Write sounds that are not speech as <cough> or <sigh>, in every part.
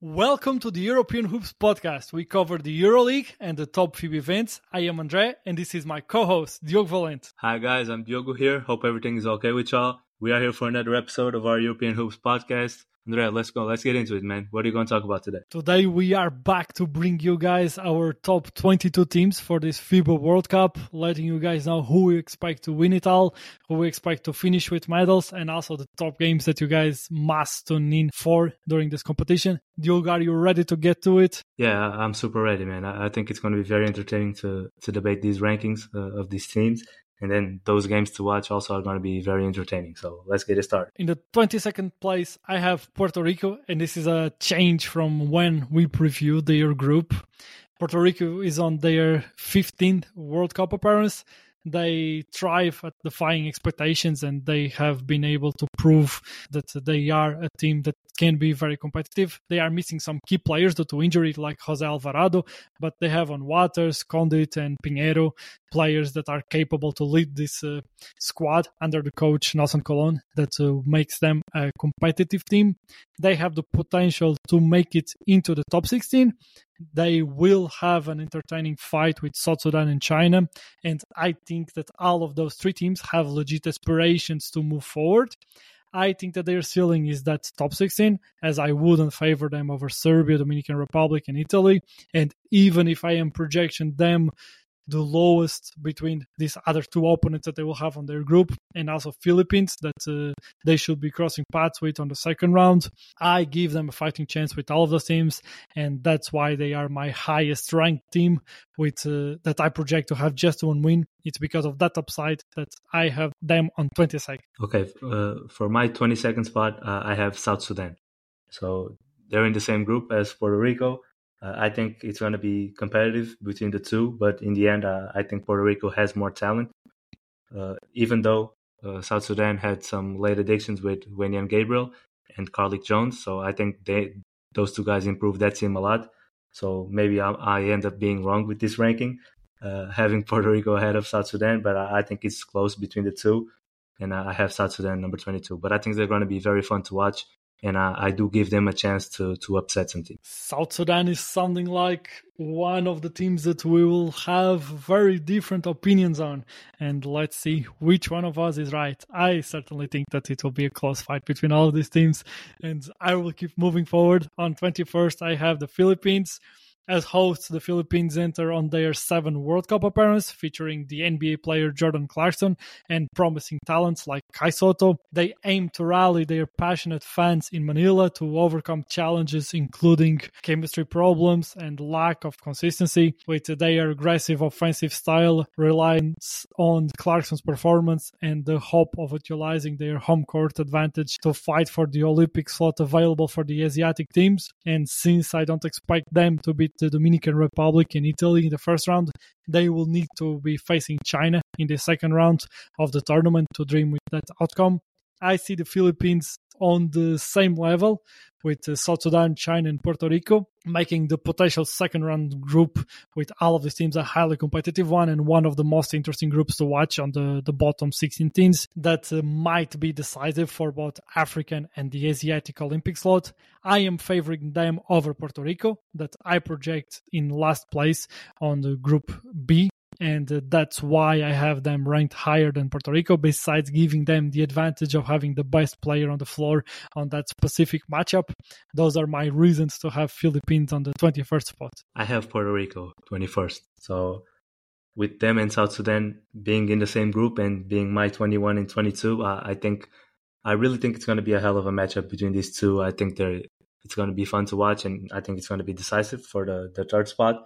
Welcome to the European Hoops podcast. We cover the EuroLeague and the top FIBA events. I am Andre, and this is my co-host Diogo Valente. Hi guys, I'm Diogo here. Hope everything is okay with y'all. We are here for another episode of our European Hoops podcast. Andrea, let's go. Let's get into it, man. What are you going to talk about today? Today we are back to bring you guys our top 22 teams for this FIBA World Cup, letting you guys know who we expect to win it all, who we expect to finish with medals, and also the top games that you guys must tune in for during this competition. Diogo, are you ready to get to it? Yeah, I'm super ready, man. I think it's going to be very entertaining to to debate these rankings uh, of these teams and then those games to watch also are going to be very entertaining. So let's get it started. In the 22nd place, I have Puerto Rico, and this is a change from when we previewed their group. Puerto Rico is on their 15th World Cup appearance. They thrive at defying expectations, and they have been able to prove that they are a team that can be very competitive. They are missing some key players due to injury, like Jose Alvarado, but they have on Waters, Conditt, and Pineiro players that are capable to lead this uh, squad under the coach Nelson Colon that uh, makes them a competitive team. They have the potential to make it into the top 16. They will have an entertaining fight with South Sudan and China. And I think that all of those three teams have legit aspirations to move forward. I think that their ceiling is that top 16, as I wouldn't favor them over Serbia, Dominican Republic, and Italy. And even if I am projecting them the lowest between these other two opponents that they will have on their group and also Philippines that uh, they should be crossing paths with on the second round. I give them a fighting chance with all of those teams, and that's why they are my highest ranked team with uh, that I project to have just one win. It's because of that upside that I have them on 22nd. Okay, uh, for my 22nd spot, uh, I have South Sudan. So they're in the same group as Puerto Rico uh, I think it's going to be competitive between the two, but in the end, uh, I think Puerto Rico has more talent. Uh, even though uh, South Sudan had some late additions with Wenyen Gabriel and Carlik Jones, so I think they those two guys improved that team a lot. So maybe I, I end up being wrong with this ranking, uh, having <laughs> Puerto Rico ahead of South Sudan, but I, I think it's close between the two, and I have South Sudan number 22. But I think they're going to be very fun to watch and I, I, do give them a chance to to upset something. South Sudan is something like one of the teams that we will have very different opinions on, and let's see which one of us is right. I certainly think that it will be a close fight between all of these teams, and I will keep moving forward. On twenty first, I have the Philippines. As hosts, the Philippines enter on their seventh World Cup appearance, featuring the NBA player Jordan Clarkson and promising talents like Kai Sotto. They aim to rally their passionate fans in Manila to overcome challenges including chemistry problems and lack of consistency, with their aggressive offensive style reliance on Clarkson's performance and the hope of utilizing their home court advantage to fight for the Olympic slot available for the Asiatic teams. And since I don't expect them to beat the Dominican Republic and Italy in the first round, they will need to be facing China in the second round of the tournament to dream with that outcome. I see the Philippines on the same level with uh, South Sudan, China, and Puerto Rico, making the potential second round group with all of these teams a highly competitive one and one of the most interesting groups to watch on the, the bottom 16 teams that uh, might be decisive for both African and the Asiatic Olympic slot. I am favoring them over Puerto Rico, that I project in last place on the Group B and uh, that's why I have them ranked higher than Puerto Rico. Besides giving them the advantage of having the best player on the floor on that specific matchup, those are my reasons to have Philippines on the 21st spot. I have Puerto Rico 21st. So with them and South Sudan being in the same group and being my 21 and 22, uh, I think I really think it's going to be a hell of a matchup between these two. I think they're it's going to be fun to watch, and I think it's going to be decisive for the the third spot.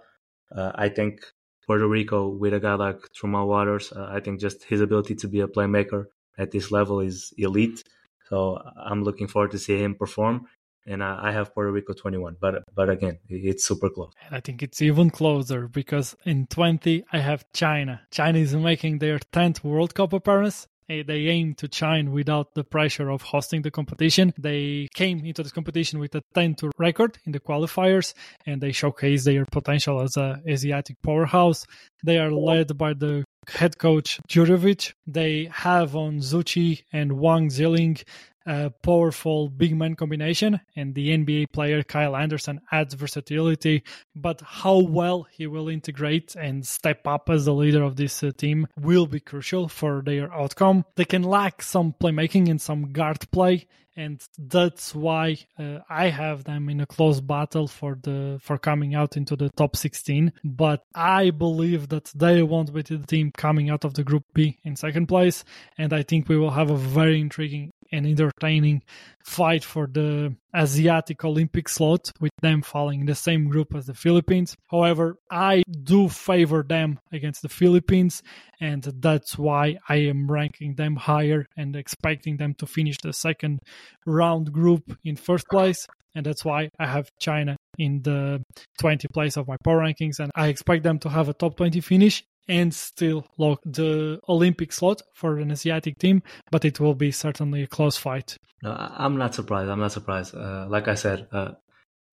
Uh, I think Puerto Rico with a guy like Tremont Waters. Uh, I think just his ability to be a playmaker at this level is elite. So I'm looking forward to see him perform. And I have Puerto Rico 21, but but again, it's super close. And I think it's even closer because in 20 I have China. China is making their 10th World Cup appearance they aim to shine without the pressure of hosting the competition. They came into this competition with a 10 to record in the qualifiers and they showcase their potential as a Asiatic powerhouse. They are led by the head coach Djordjevic. They have on Zhou Qi and Wang Zhelin a powerful big man combination, and the NBA player Kyle Anderson adds versatility. But how well he will integrate and step up as the leader of this uh, team will be crucial for their outcome. They can lack some playmaking and some guard play, and that's why uh, I have them in a close battle for the for coming out into the top 16. But I believe that they won't be the team coming out of the Group B in second place, and I think we will have a very intriguing and entertaining fight for the Asiatic Olympic slot, with them falling in the same group as the Philippines. However, I do favor them against the Philippines, and that's why I am ranking them higher and expecting them to finish the second round group in first place. And that's why I have China in the 20 place of my power rankings, and I expect them to have a top 20 finish and still lock the Olympic slot for an Asiatic team, but it will be certainly a close fight. No, I'm not surprised. I'm not surprised. Uh, like I said, uh,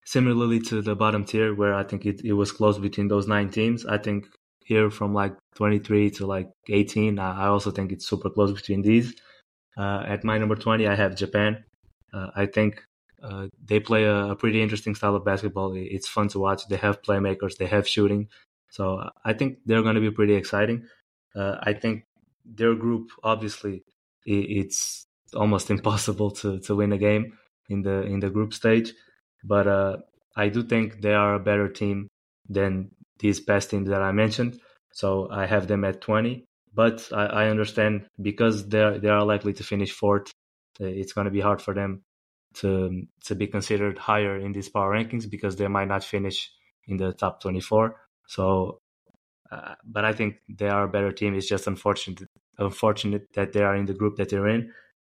similarly to the bottom tier where I think it, it was close between those nine teams, I think here from like 23 to like 18, I also think it's super close between these. Uh, at my number 20, I have Japan. Uh, I think uh, they play a, a, pretty interesting style of basketball. It's fun to watch. They have playmakers, they have shooting. So uh, I think they're going to be pretty exciting. Uh, I think their group, obviously, it's almost <laughs> impossible to, to win a game in the in the group stage, but uh, I do think they are a better team than these past teams that I mentioned. So I have them at 20, but I, I understand because they are, they are likely to finish fourth. Uh, it's going to be hard for them to to be considered higher in these power rankings because they might not finish in the top 24. So, uh, but I think they are a better team. It's just unfortunate, unfortunate that they are in the group that they're in.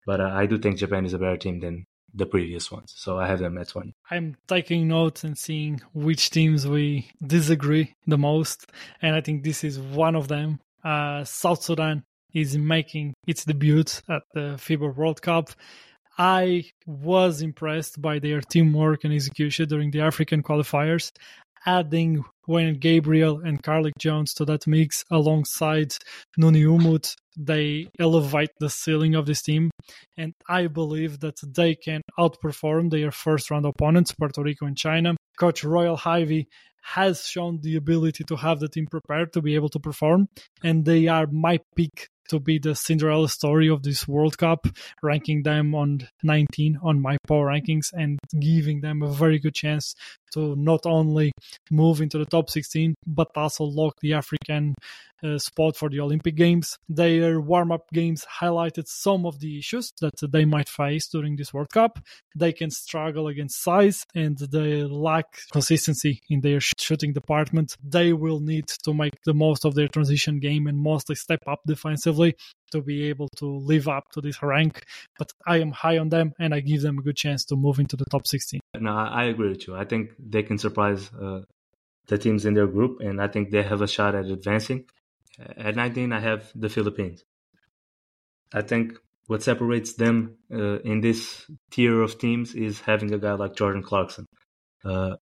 But uh, I do think Japan is a better team than the previous ones. So I have them at 20. I'm taking notes and seeing which teams we disagree the most. And I think this is one of them. Uh, South Sudan is making its debut at the FIBA World Cup. I was impressed by their teamwork and execution during the African qualifiers adding Wenyen Gabriel and Carlik Jones to that mix alongside Nuni Omot, they elevate the ceiling of this team. And I believe that they can outperform their first round opponents, Puerto Rico and China. Coach Royal Ivey has shown the ability to have the team prepared to be able to perform, and they are my pick to be the Cinderella story of this World Cup, ranking them on 19 on my power rankings and giving them a very good chance to not only move into the top 16 but also lock the African uh, spot for the Olympic Games. Their warm up games highlighted some of the issues that they might face during this World Cup. They can struggle against size and they lack consistency in their shooting department. They will need to make the most of their transition game and mostly step up defensively to be able to live up to this rank. But I am high on them and I give them a good chance to move into the top 16. No, I agree with you. I think they can surprise uh, the teams in their group, and I think they have a shot at advancing. At 19, I have the Philippines. I think what separates them uh, in this tier of teams is having a guy like Jordan Clarkson, uh,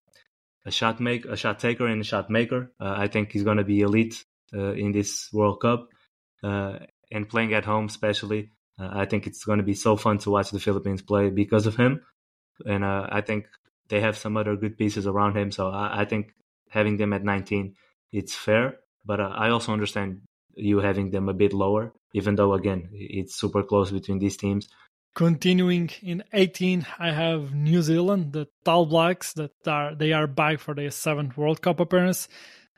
a shot make, a shot taker, and a shot maker. Uh, I think he's going to be elite uh, in this World Cup, uh, and playing at home, especially. Uh, I think it's going to be so fun to watch the Philippines play because of him, and I think they have some other good pieces around him. So I, I think having them at 19, it's fair. But uh, I also understand you having them a bit lower, even though again it's super close between these teams. Continuing in 18, I have New Zealand, the Tall Blacks, that are they are back for their seventh World Cup appearance.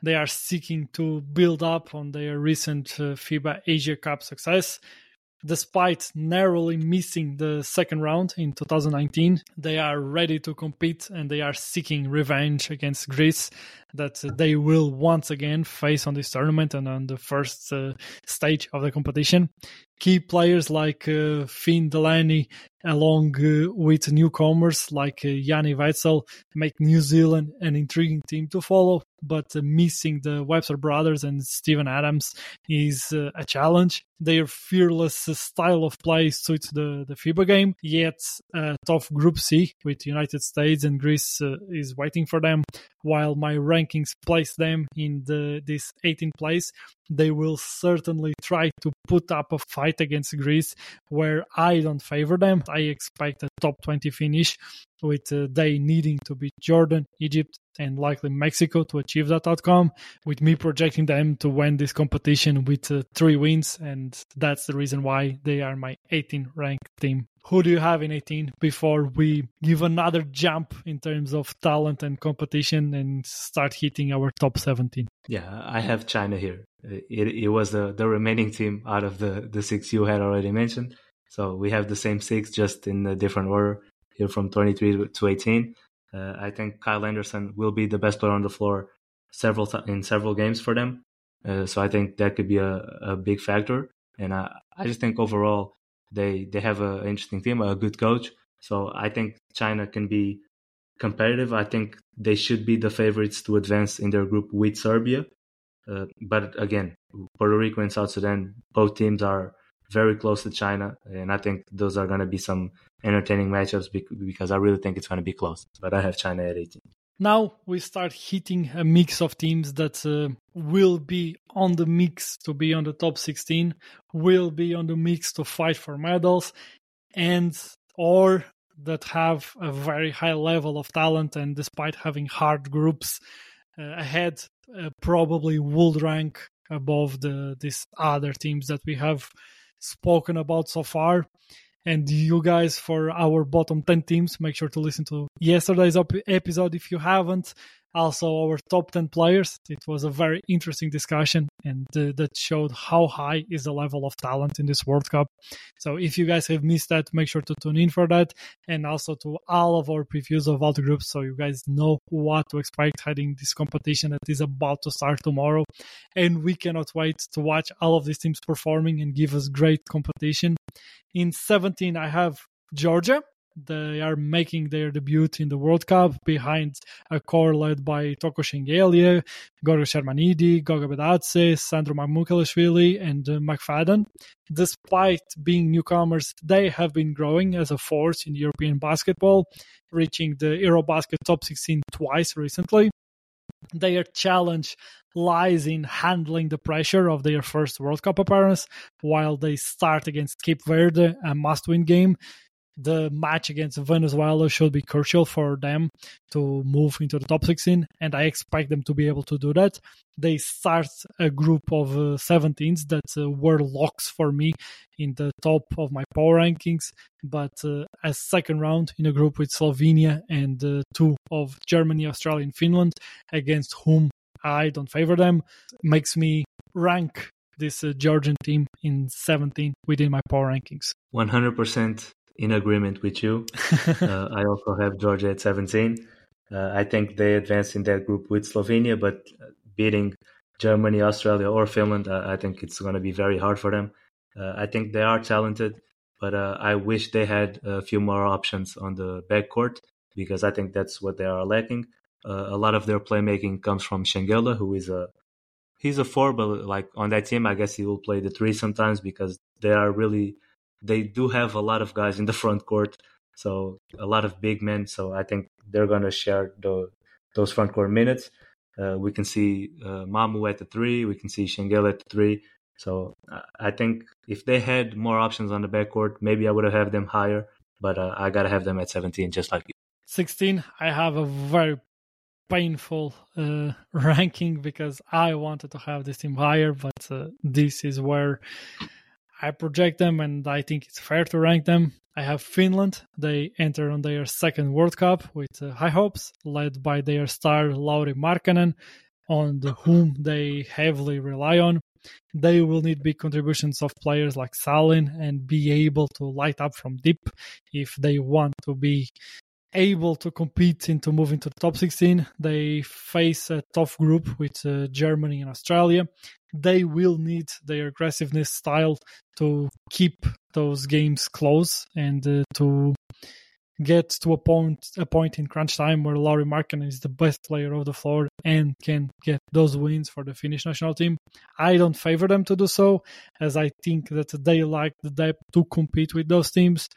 They are seeking to build up on their recent uh, FIBA Asia Cup success. Despite narrowly missing the second round in 2019, they are ready to compete and they are seeking revenge against Greece that they will once again face on this tournament and on the first uh, stage of the competition. Key players like uh, Finn Delany, along uh, with newcomers like uh, Yanni Wetzell make New Zealand an intriguing team to follow, but missing the Webster brothers and Steven Adams is uh, a challenge. Their fearless style of play suits the, the FIBA game, yet a tough Group C with United States and Greece uh, is waiting for them. while my rankings place them in the this 18th place, they will certainly try to put up a fight against Greece where I don't favor them. I expect a top 20 finish with uh, they needing to beat Jordan, Egypt, and likely Mexico to achieve that outcome, with me projecting them to win this competition with uh, three wins. And that's the reason why they are my 18 ranked team. Who do you have in 18 before we give another jump in terms of talent and competition and start hitting our top 17? Yeah, I have China here. It, it was the, the remaining team out of the, the six you had already mentioned. So we have the same six, just in a different order here from 23 to 18. Uh, I think Kyle Anderson will be the best player on the floor several th- in several games for them. Uh, so I think that could be a, a big factor. And I, I just think overall they they have an interesting team, a good coach. So I think China can be competitive. I think they should be the favorites to advance in their group with Serbia. Uh, but again, Puerto Rico and South Sudan, both teams are very close to China, and I think those are going to be some entertaining matchups because I really think it's going to be close. But I have China at 18. Now we start hitting a mix of teams that uh, will be on the mix to be on the top 16, will be on the mix to fight for medals, and or that have a very high level of talent and despite having hard groups uh, ahead, uh, probably would rank above the these other teams that we have spoken about so far. And you guys, for our bottom 10 teams, make sure to listen to yesterday's episode if you haven't also our top 10 players. It was a very interesting discussion and uh, that showed how high is the level of talent in this World Cup. So if you guys have missed that, make sure to tune in for that and also to all of our previews of all the groups so you guys know what to expect heading this competition that is about to start tomorrow. And we cannot wait to watch all of these teams performing and give us great competition. In 17, I have Georgia they are making their debut in the World Cup behind a core led by Toko Shengelia, Giorgi Shermadini, Goga Bitadze, Sandro Mamukelashvili, and uh, McFadden. Despite being newcomers, they have been growing as a force in European basketball, reaching the Eurobasket top 16 twice recently. Their challenge lies in handling the pressure of their first World Cup appearance while they start against Cape Verde, a must win game the match against Venezuela should be crucial for them to move into the top 16, and I expect them to be able to do that. They start a group of uh, 17s that uh, were locks for me in the top of my power rankings, but uh, a second round in a group with Slovenia and uh, two of Germany, Australia, and Finland, against whom I don't favor them, makes me rank this uh, Georgian team in 17 within my power rankings. 100% in agreement with you. <laughs> uh, I also have Georgia at 17. Uh, I think they advanced in that group with Slovenia, but beating Germany, Australia, or Finland, uh, I think it's going to be very hard for them. Uh, I think they are talented, but uh, I wish they had a few more options on the backcourt because I think that's what they are lacking. Uh, a lot of their playmaking comes from Shengelia, who is a he's a four, but like on that team, I guess he will play the three sometimes because they are really they do have a lot of guys in the front court, so a lot of big men. So I think they're going to share the, those front court minutes. Uh, we can see uh, Mamu at the three. We can see Shengelia at the three. So I think if they had more options on the backcourt, maybe I would have them higher. But uh, I gotta have them at 17, just like you. 16. I have a very painful uh, <laughs> ranking because I wanted to have this team higher, but uh, this is where I project them and I think it's fair to rank them. I have Finland. They enter on their second World Cup with uh, high hopes, led by their star Lauri Markkanen, on the whom they heavily rely on. They will need big contributions of players like Salin and be able to light up from deep if they want to be able to compete and to move into the top 16. They face a tough group with uh, Germany and Australia. They will need their aggressiveness style to keep those games close and uh, to get to a point a point in crunch time where Lauri Markkanen is the best player of the floor and can get those wins for the Finnish national team. I don't favor them to do so, as I think that they lack the depth to compete with those teams.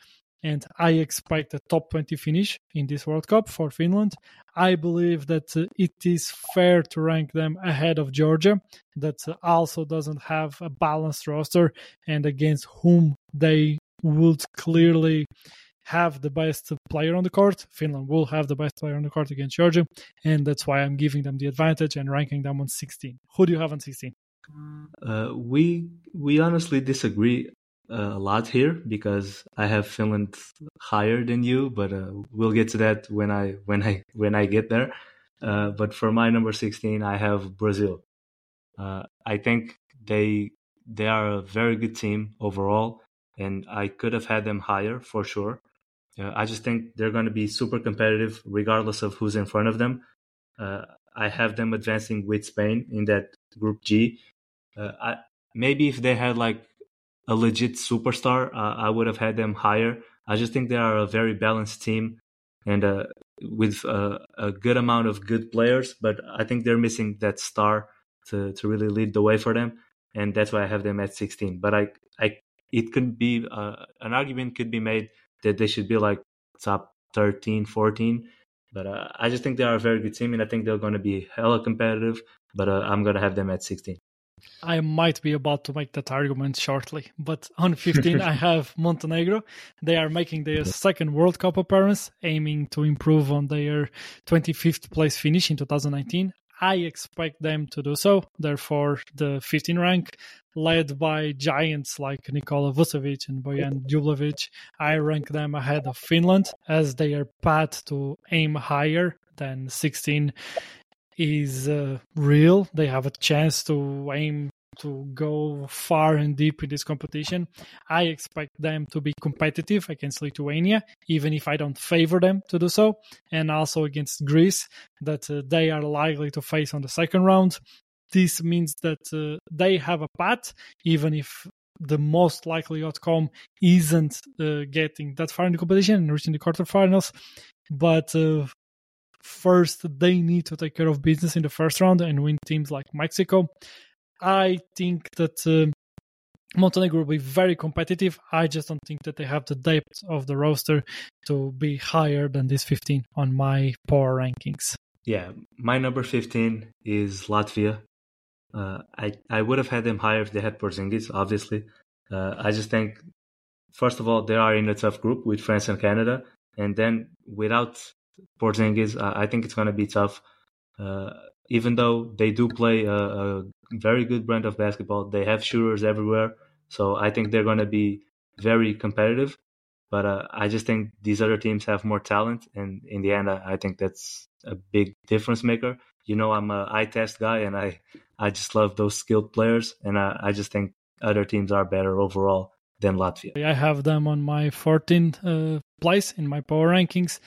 And I expect a top 20 finish in this World Cup for Finland. I believe that uh, it is fair to rank them ahead of Georgia, that uh, also doesn't have a balanced roster and against whom they would clearly have the best player on the court. Finland will have the best player on the court against Georgia, and that's why I'm giving them the advantage and ranking them on 16. Who do you have on 16? Uh, we we honestly disagree uh, a lot here because I have Finland higher than you, but uh, we'll get to that when I when I when I get there. Uh, but for my number 16, I have Brazil. Uh, I think they they are a very good team overall, and I could have had them higher for sure. Uh, I just think they're going to be super competitive regardless of who's in front of them. Uh, I have them advancing with Spain in that Group G. Maybe if they had like a legit superstar, uh, I would have had them higher. I just think they are a very balanced team and uh, with uh, a good amount of good players, but I think they're missing that star to, to really lead the way for them, and that's why I have them at 16. But I, I, it could be an argument could be made that they should be like top 13, 14. But uh, I just think they are a very good team, and I think they're going to be hella competitive. But uh, I'm going to have them at 16. I might be about to make that argument shortly, but on 15 I <laughs> have Montenegro. They are making their second World Cup appearance, aiming to improve on their 25th place finish in 2019. I expect them to do so. Therefore, the 15 rank, led by giants like Nikola Vucevic and Bojan Dubljevic, I rank them ahead of Finland as their path to aim higher than 16 is uh, real. They have a chance to aim to go far and deep in this competition. I expect them to be competitive against Lithuania, even if I don't favor them to do so, and also against Greece, that uh, they are likely to face on the second round. This means that uh, they have a path, even if the most likely outcome isn't uh, getting that far in the competition and reaching the quarterfinals. But uh, first they need to take care of business in the first round and win teams like Mexico. I think that uh, Montenegro will be very competitive. I just don't think that they have the depth of the roster to be higher than this 15 on my power rankings. Yeah, my number 15 is Latvia. Uh, I I would have had them higher if they had Porzingis, obviously. Uh, I just think, first of all, they are in a tough group with France and Canada, and then without Porzingis, I think it's going to be tough. Uh, even though they do play a, a, very good brand of basketball, they have shooters everywhere. So I think they're going to be very competitive. But uh, I just think these other teams have more talent, and in the end, I, I think that's a big difference maker. You know, I'm a eye test guy, and I I just love those skilled players, and I, I just think other teams are better overall than Latvia. I have them on my 14th uh, place in my power rankings.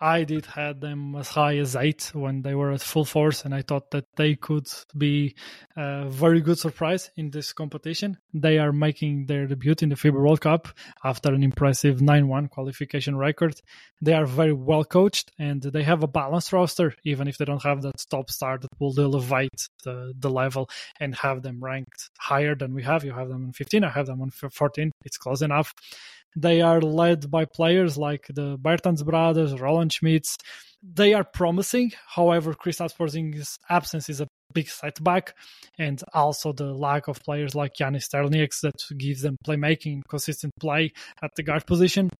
I did had them as high as eight when they were at full force, and I thought that they could be a very good surprise in this competition. They are making their debut in the FIBA World Cup after an impressive 9-1 qualification record. They are very well coached, and they have a balanced roster, even if they don't have that top star that will elevate the, the level and have them ranked higher than we have. You have them on 15, I have them on 14. It's close enough. They are led by players like the Bertans brothers, Roland Smits. They are promising. However, Kristaps Porzingis' absence is a big setback, and also the lack of players like Janis Strelnieks that gives them playmaking, consistent play at the guard position.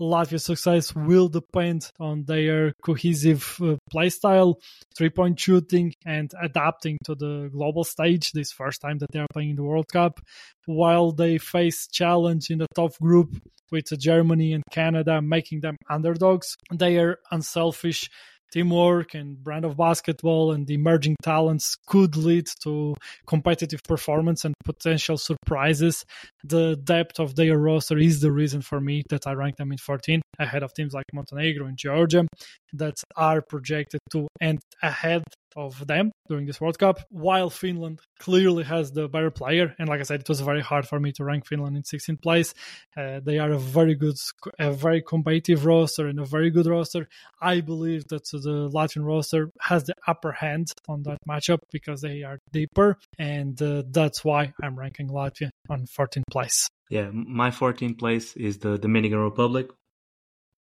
Latvia's success will depend on their cohesive uh, play style, three point shooting, and adapting to the global stage this first time that they are playing in the World Cup. While they face challenge in the top group with Germany and Canada making them underdogs, they are unselfish teamwork and brand of basketball and emerging talents could lead to competitive performance and potential surprises. The depth of their roster is the reason for me that I rank them in 14 ahead of teams like Montenegro and Georgia that are projected to end ahead of them during this World Cup, while Finland clearly has the better player. And like I said, it was very hard for me to rank Finland in 16th place. Uh, they are a very good, a very competitive roster and a very good roster. I believe that the Latvian roster has the upper hand on that matchup because they are deeper, and uh, that's why I'm ranking Latvia on 14th place. Yeah, my 14th place is the Dominican Republic.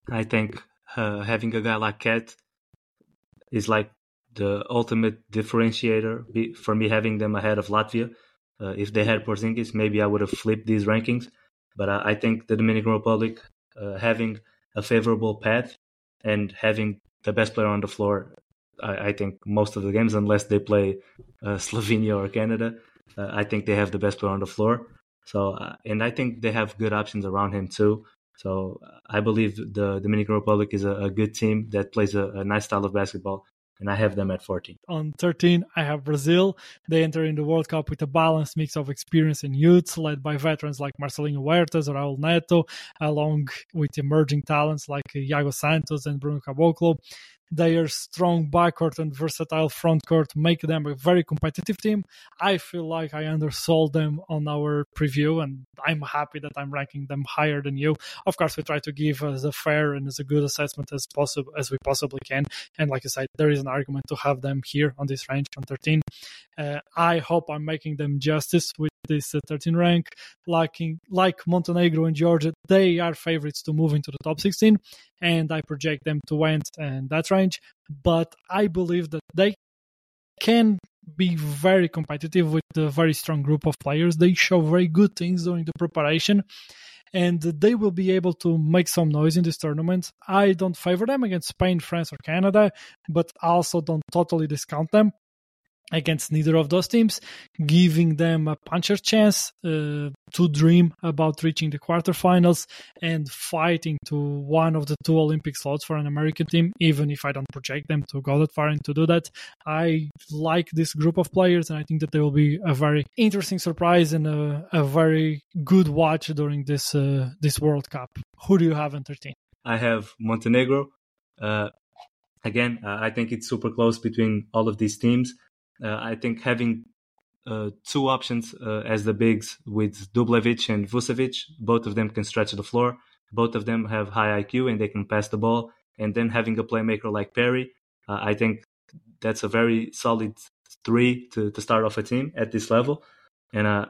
I think uh, having a guy like KAT is like the ultimate differentiator for me having them ahead of Latvia. Uh, if they had Porzingis, maybe I would have flipped these rankings. But uh, I think the Dominican Republic uh, having a favorable path and having the best player on the floor, I, I think most of the games, unless they play uh, <laughs> Slovenia or Canada, uh, I think they have the best player on the floor. So, uh, and I think they have good options around him too. So I believe the Dominican Republic is a, a good team that plays a, a, nice style of basketball and I have them at 14. On 13, I have Brazil. They enter in the World Cup with a balanced mix of experience and youths, led by veterans like Marcelinho Huertas Raul Neto, along with emerging talents like Yago Santos and Bruno Caboclo. Their strong backcourt and versatile frontcourt make them a very competitive team. I feel like I undersold them on our preview, and I'm happy that I'm ranking them higher than you. Of course, we try to give as a fair and as a good assessment as possible as we possibly can. And like I said, there is an argument to have them here on this range on 13. Uh, I hope I'm making them justice with this uh, 13 rank. Like in, like Montenegro and Georgia, they are favorites to move into the top 16, and I project them to end and that range. But I believe that they can be very competitive with a very strong group of players. They show very good things during the preparation and they will be able to make some noise in this tournament. I don't favor them against Spain, France, or Canada, but also don't totally discount them against neither of those teams, giving them a puncher chance uh, to dream about reaching the quarterfinals and fighting to one of the two Olympic slots for an American team, even if I don't project them to go that far and to do that. I like this group of players, and I think that they will be a very interesting surprise and a, a very good watch during this uh, this World Cup. Who do you have in 13? I have Montenegro. Uh, again, uh, I think it's super close between all of these teams. Uh, I think having uh, two options uh, as the bigs with Dubljevic and Vucevic, both of them can stretch the floor. Both of them have high IQ and they can pass the ball. And then having a playmaker like Perry, I think that's a very solid three to, to start off a team at this level. And uh,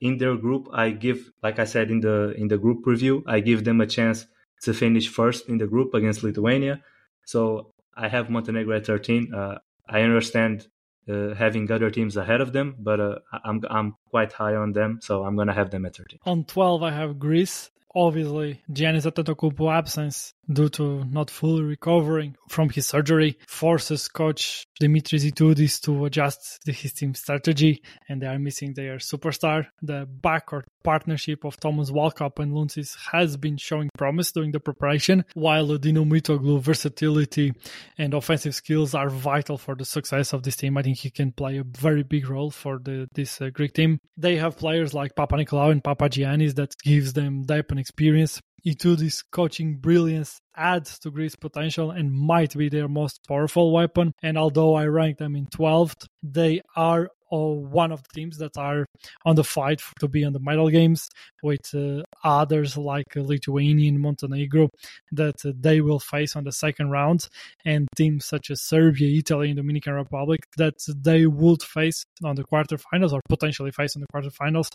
in their group, I give, like I said in the in the group preview, I give them a chance to finish first in the group against Lithuania. So I have Montenegro at 13. Uh, I understand uh, having other teams ahead of them, but uh, I'm I'm quite high on them, so I'm gonna have them at 13. On 12, I have Greece. Obviously, Giannis Antetokounmpo absence due to not fully recovering from his surgery forces coach Dimitris Itoudis to adjust the, his team strategy and they are missing their superstar. The backcourt partnership of Thomas Walkup and Lountzis has been showing promise during the preparation, while Dino Mitoglou versatility and offensive skills are vital for the success of this team. I think he can play a very big role for the, this uh, Greek team. They have players like Papa Papanikolaou and Papagiannis that gives them depth and experience Itoudis coaching brilliance adds to Greece's potential and might be their most powerful weapon. And although I rank them in 12th, they are or one of the teams that are on the fight to be on the medal games with uh, others like Lithuania and Montenegro that uh, they will face on the second round and teams such as Serbia, Italy, and Dominican Republic that they would face on the quarterfinals or potentially face on the quarterfinals.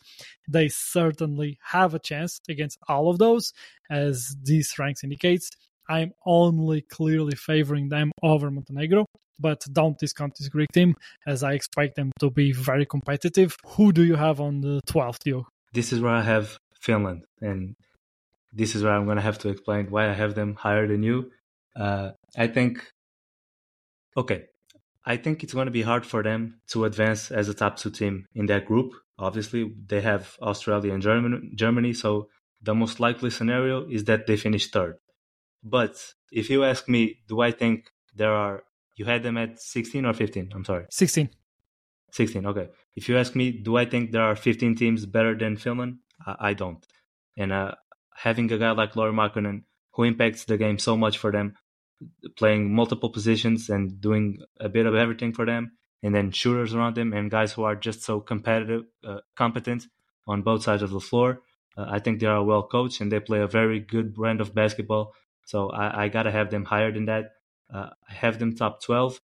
They certainly have a chance against all of those as these ranks indicates. I'm only clearly favoring them over Montenegro but don't discount this Greek team as I expect them to be very competitive. Who do you have on the 12th, Yo? This is where I have Finland, and this is where I'm going to have to explain why I have them higher than you. Uh, I think, okay, I think it's going to be hard for them to advance as a top two team in that group. Obviously, they have Australia and Germany, Germany, so the most likely scenario is that they finish third. But if you ask me, do I think there are you had them at 16 or 15? I'm sorry. 16. 16, okay. If you ask me, do I think there are 15 teams better than Finland? I, I don't. And uh, having a guy like Lauri Markkanen who impacts the game so much for them, playing multiple positions and doing a bit of everything for them, and then shooters around them and guys who are just so competitive, uh, competent on both sides of the floor. Uh, I think they are well coached and they play a very good brand of basketball. So I, I got to have them higher than that. Uh, I have them top 12.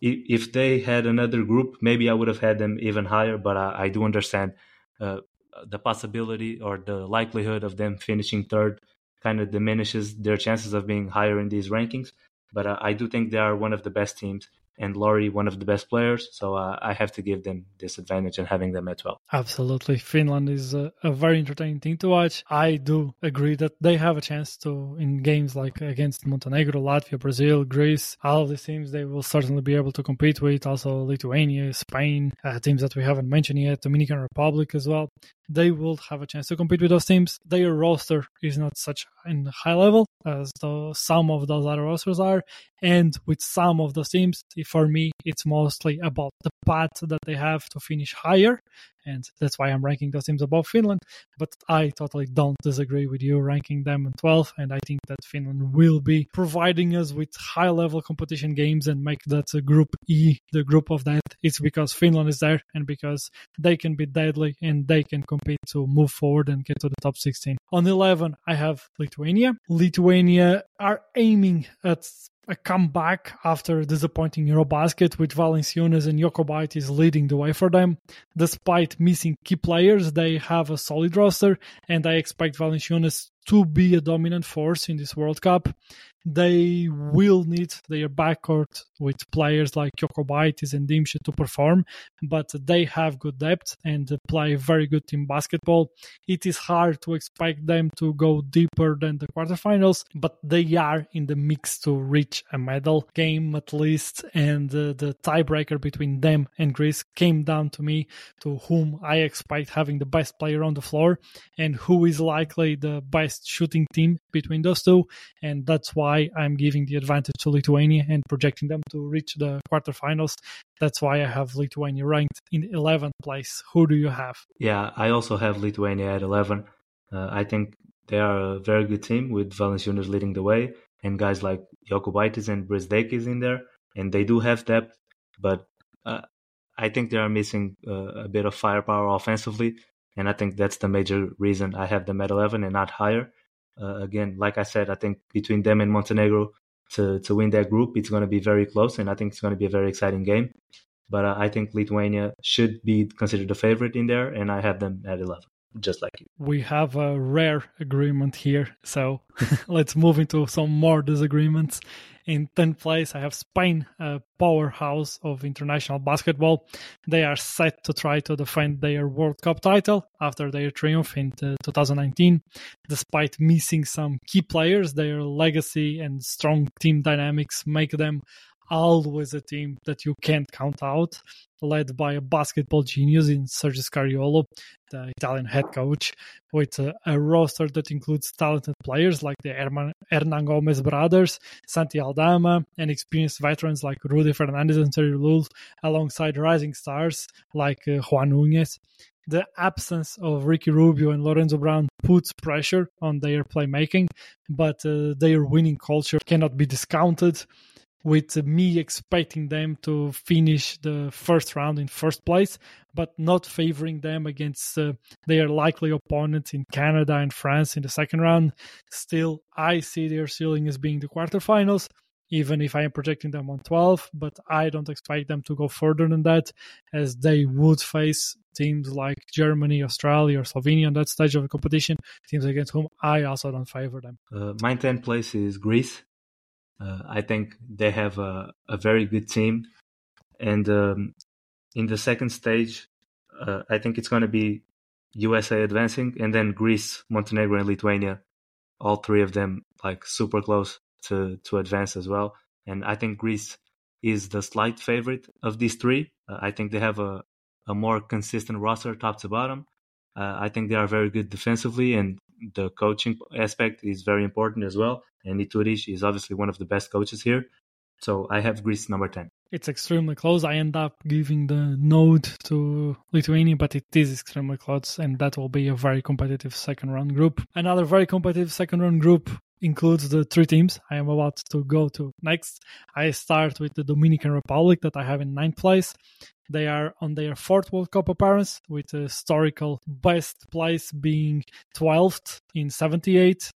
If they had another group, maybe I would have had them even higher, but I, I do understand uh, the possibility or the likelihood of them finishing third kind of diminishes their chances of being higher in these rankings. But uh, I do think they are one of the best teams and Lauri one of the best players. So uh, I have to give them this advantage in having them at 12. Absolutely. Finland is a, a, very entertaining team to watch. I do agree that they have a chance to, in games like against Montenegro, Latvia, Brazil, Greece, all of these teams, they will certainly be able to compete with. Also, Lithuania, Spain, uh, teams that we haven't mentioned yet, Dominican Republic as well they will have a chance to compete with those teams. Their roster is not such in high level as the, some of those other rosters are, and with some of those teams, for me, it's mostly about the path that they have to finish higher and that's why I'm ranking those teams above Finland. But I totally don't disagree with you ranking them in 12, and I think that Finland will be providing us with high level competition games and make that a Group E the group of that. It's because Finland is there and because they can be deadly and they can compete to move forward and get to the top 16. On 11, I have Lithuania. Lithuania are aiming at a comeback after disappointing Eurobasket with Valanciunas and Jokubaitis leading the way for them. Despite missing key players, they have a solid roster, and I expect Valanciunas to be a dominant force in this World Cup they will need their backcourt with players like Jokubaitis and Dimche to perform, but they have good depth and play very good team basketball. It is hard to expect them to go deeper than the quarterfinals, but they are in the mix to reach a medal game at least. And uh, the tiebreaker between them and Greece came down to me to whom I expect having the best player on the floor and who is likely the best shooting team between those two. And that's why I'm giving the advantage to Lithuania and projecting them to reach the quarterfinals. That's why I have Lithuania ranked in 11th place. Who do you have? Yeah, I also have Lithuania at 11. Uh, I think they are a very good team with Valanciunas leading the way and guys like Jokubaitis and Brazdeikis in there. And they do have depth, but uh, I think they are missing uh, a bit of firepower offensively. And I think that's the major reason I have them at 11 and not higher. Uh, again, like I said, I think between them and Montenegro to to win that group, it's going to be very close, and I think it's going to be a very exciting game. But uh, I think Lithuania should be considered a favorite in there, and I have them at eleven, just like you. We have a rare agreement here, so <laughs> let's move into some more disagreements. In 10th place, I have Spain, a powerhouse of international basketball. They are set to try to defend their World Cup title after their triumph in 2019. Despite missing some key players, their legacy and strong team dynamics make them always a team that you can't count out, led by a basketball genius in Sergio Scariolo, the Italian head coach, with a, a, roster that includes talented players like the Herman, Hernangomez brothers, Santi Aldama, and experienced veterans like Rudy Fernandez and Terry Lul, alongside rising stars like uh, Juan Nunez. The absence of Ricky Rubio and Lorenzo Brown puts pressure on their playmaking, but uh, their winning culture cannot be discounted with me expecting them to finish the first round in first place, but not favoring them against uh, their likely opponents in Canada and France in the second round. Still, I see their ceiling as being the quarterfinals, even if I am projecting them on 12, but I don't expect them to go further than that, as they would face teams like Germany, Australia, or Slovenia on that stage of the competition, teams against whom I also don't favor them. Uh, my 10th place is Greece. Uh, I think they have a, a very good team. And um, in the second stage, uh, I think it's going to be USA advancing, and then Greece, Montenegro, and Lithuania, all three of them like super close to to advance as well. And I think Greece is the slight favorite of these three. Uh, I think they have a a more consistent roster, top to bottom. Uh, I think they are very good defensively, and the coaching aspect is very important as well. And Itoudis is obviously one of the best coaches here. So I have Greece number 10. It's extremely close. I end up giving the node to Lithuania, but it is extremely close, and that will be a very competitive second round group. Another very competitive second round group includes the three teams I am about to go to next. I start with the Dominican Republic that I have in ninth place. They are on their fourth World Cup appearance, with the historical best place being 12th in 78.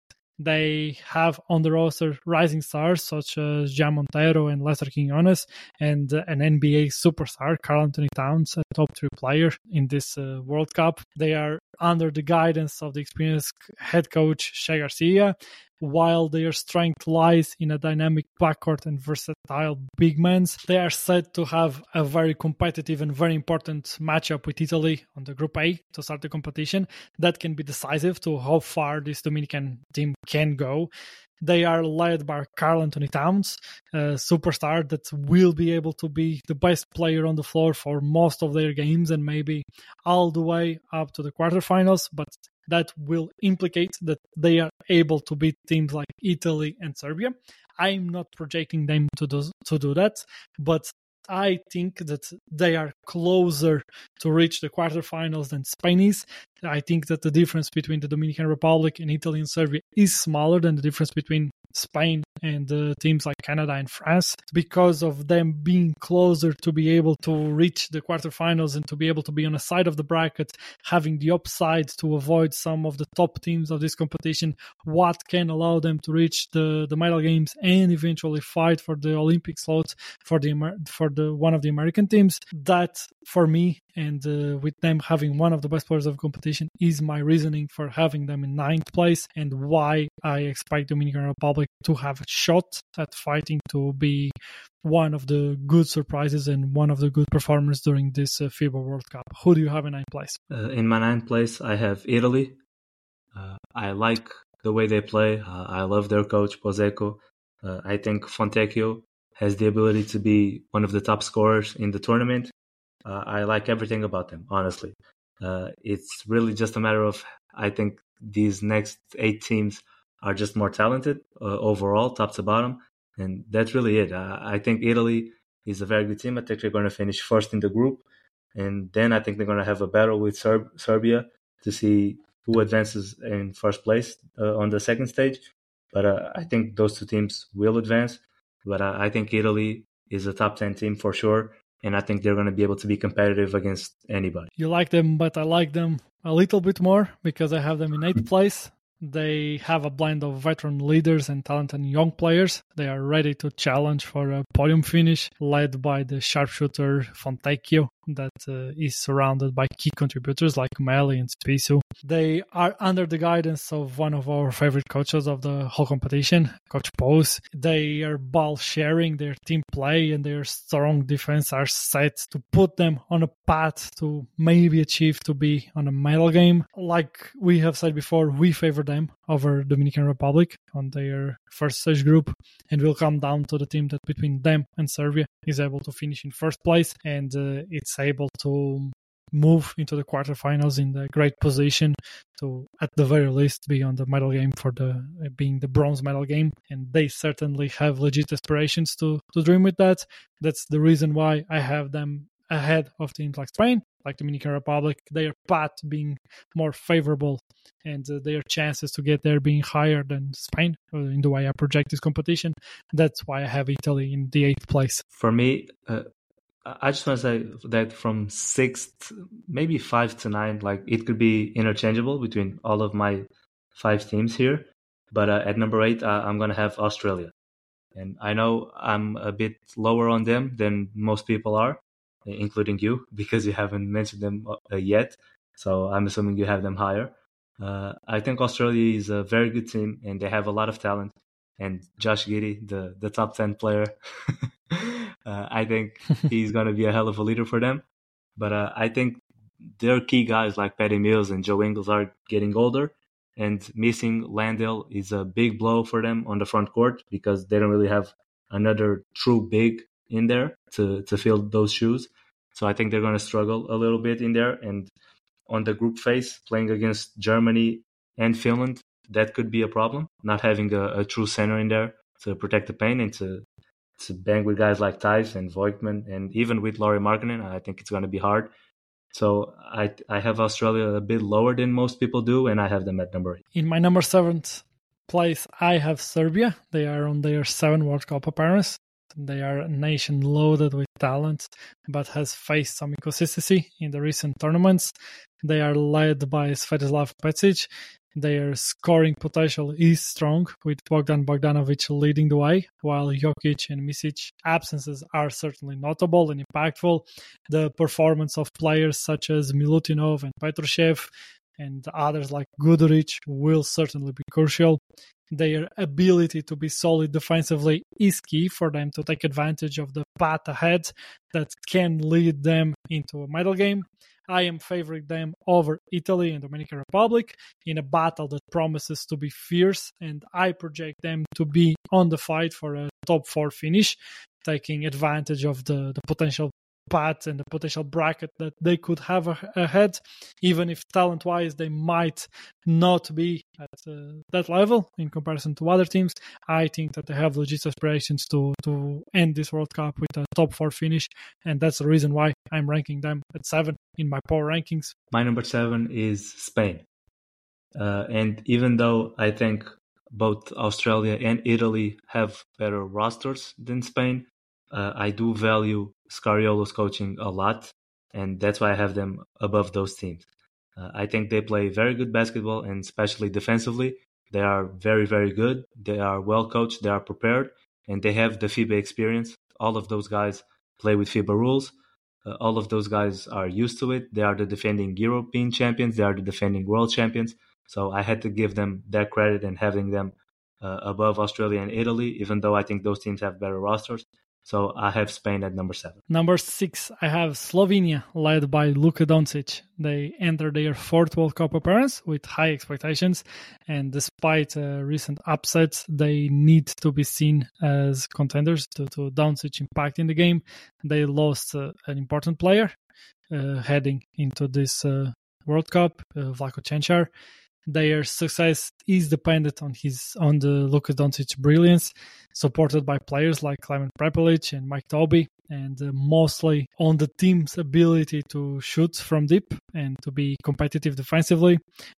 They have on the roster rising stars such as Jean Montero and Lester Quinones, and uh, an NBA superstar, Karl Anthony Towns, a top three player in this uh, World Cup. They are under the guidance of the experienced head coach Che Garcia, while their strength lies in a dynamic backcourt and versatile big men. They are said to have a very competitive and very important matchup with Italy on the Group A to start the competition. That can be decisive to how far this Dominican team can go. They are led by Karl Anthony Towns, a superstar that will be able to be the best player on the floor for most of their games and maybe all the way up to the quarterfinals. But that will implicate that they are able to beat teams like Italy and Serbia. I'm not projecting them to do, to do that, but I think that they are closer to reach the quarterfinals than Spain is. I think that the difference between the Dominican Republic and Italy and Serbia is smaller than the difference between Spain and uh, teams like Canada and France because of them being closer to be able to reach the quarterfinals and to be able to be on a side of the bracket, having the upside to avoid some of the top teams of this competition, what can allow them to reach the, the medal games and eventually fight for the Olympic slot for the for the one of the American teams. That for me and uh, with them having one of the best players of competition is my reasoning for having them in ninth place and why I expect Dominican Republic to have a shot at fighting to be one of the good surprises and one of the good performers during this uh, FIBA World Cup. Who do you have in ninth place? Uh, in my ninth place, I have Italy. Uh, I like the way they play. Uh, I love their coach, Pozzecco. Uh, I think Fontecchio has the ability to be one of the top scorers in the tournament. Uh, I like everything about them, honestly. It's really just a matter of, I think these next eight teams are just more talented uh, overall, top to bottom. And that's really it. I think Italy is a very good team. I think they're going to finish first in the group. And then I think they're going to have a battle with Serb- Serbia to see who advances in first place uh, on the second stage. But uh, I think those two teams will advance. But I think Italy is a top 10 team for sure and I think they're going to be able to be competitive against anybody. You like them, but I like them a little bit more because I have them in eighth place. They have a blend of veteran leaders and talented young players. They are ready to challenge for a podium finish, led by the sharpshooter Fontecchio, that uh, is surrounded by key contributors like Melli and Spissu. They are under the guidance of one of our favorite coaches of the whole competition, Coach Poz. They are ball sharing, their team play and their strong defense are set to put them on a path to maybe achieve to be on a medal game. Like we have said before, we favor them over Dominican Republic on their first stage group, and will come down to the team that between them and Serbia is able to finish in first place, and uh, it's able to move into the quarterfinals in the great position to at the very least be on the medal game for the uh, being the bronze medal game and they certainly have legit aspirations to to dream with that that's the reason why i have them ahead of the like Spain, like Dominican Republic, their path being more favorable and uh, their chances to get there being higher than Spain uh, in the way I project this competition. That's why I have Italy in the eighth place. For me, uh, I just want to say that from sixth, maybe five to nine, like it could be interchangeable between all of my five teams here. But uh, at number eight, uh, I'm going to have Australia. And I know I'm a bit lower on them than most people are including you, <laughs> because you haven't mentioned them uh, yet. So I'm assuming you have them higher. Uh, I think Australia is a very good team, and they have a lot of talent. And Josh Giddey, the the top ten player, <laughs> uh, I think <laughs> he's going to be a hell of a leader for them. But uh, I think their key guys like Patty Mills and Joe Ingles are getting older, and missing Landale is a big blow for them on the front court because they don't really have another true big in there to to fill those shoes. So I think they're going to struggle a little bit in there. And on the group phase, playing against Germany and Finland, that could be a problem. Not having a, a true center in there to protect the paint and to to bang with guys like Theis and Voigtmann and even with Lauri Markkanen, I think it's going to be hard. So I I have Australia a bit lower than most people do, and I have them at number eight. In my number seventh place, I have Serbia. They are on their seven World Cup appearance. They are a nation loaded with talent, but has faced some inconsistency in the recent tournaments. They are led by Svetislav Pesic, Their scoring potential is strong, with Bogdan Bogdanovic leading the way, while Jokic and Micic absences are certainly notable and impactful. The performance of players such as Milutinov and Petrusev and others like Guduric will certainly be crucial. Their ability to be solid defensively is key for them to take advantage of the path ahead that can lead them into a medal game. I am favoring them over Italy and Dominican Republic in a battle that promises to be fierce, and I project them to be on the fight for a top four finish, taking advantage of the, the potential path and the potential bracket that they could have ahead, even if talent wise they might not be at uh, that level in comparison to other teams. I think that they have legit aspirations to, to end this World Cup with a top four finish, and that's the reason why I'm ranking them at seven in my power rankings. My number seven is Spain. Uh, and even though I think both Australia and Italy have better rosters than Spain, uh, I do value Scariolo's coaching a lot, and that's why I have them above those teams. Uh, I think they play very good basketball, and especially defensively, they are very, very good. They are well coached, they are prepared, and they have the FIBA experience. All of those guys play with FIBA rules. Uh, all of those guys are used to it. They are the defending European champions. They are the defending world champions. So I had to give them that credit and having them uh, above Australia and Italy, even though I think those teams have better rosters. So I have Spain at number seven. Number six, I have Slovenia, led by Luka Doncic. They enter their fourth World Cup appearance with high expectations, and despite uh, recent upsets, they need to be seen as contenders to, to Doncic impact in the game. They lost uh, an important player uh, heading into this uh, World Cup, uh, Vlatko Cancar their success is dependent on his on the Luka Doncic brilliance, supported by players like Klemen Prepelic and Mike Tobey and uh, mostly on the team's ability to shoot from deep and to be competitive defensively.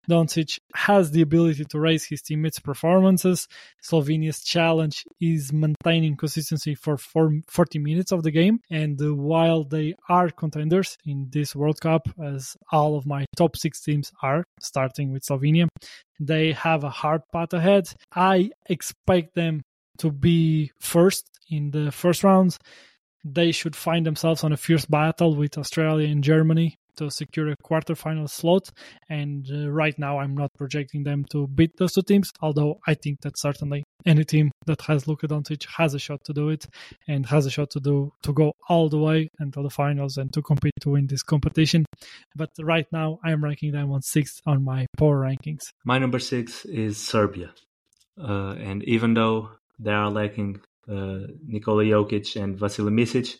Doncic has the ability to raise his teammates' performances. Slovenia's challenge is maintaining consistency for 40 minutes of the game, and uh, while they are contenders in this World Cup, as all of my top six teams are, starting with Slovenia, they have a hard path ahead. I expect them to be first in the first rounds they should find themselves on a fierce battle with Australia and Germany to secure a quarterfinal slot. And uh, right now, I'm not projecting them to beat those two teams, although I think that certainly any team that has Luka Doncic has a shot to do it and has a shot to do to go all the way until the finals and to compete to win this competition. But right now, I'm ranking them on sixth on my power rankings. My number six is Serbia. Uh, and even though they are lacking uh, Nikola Jokic and Vasilije Micic,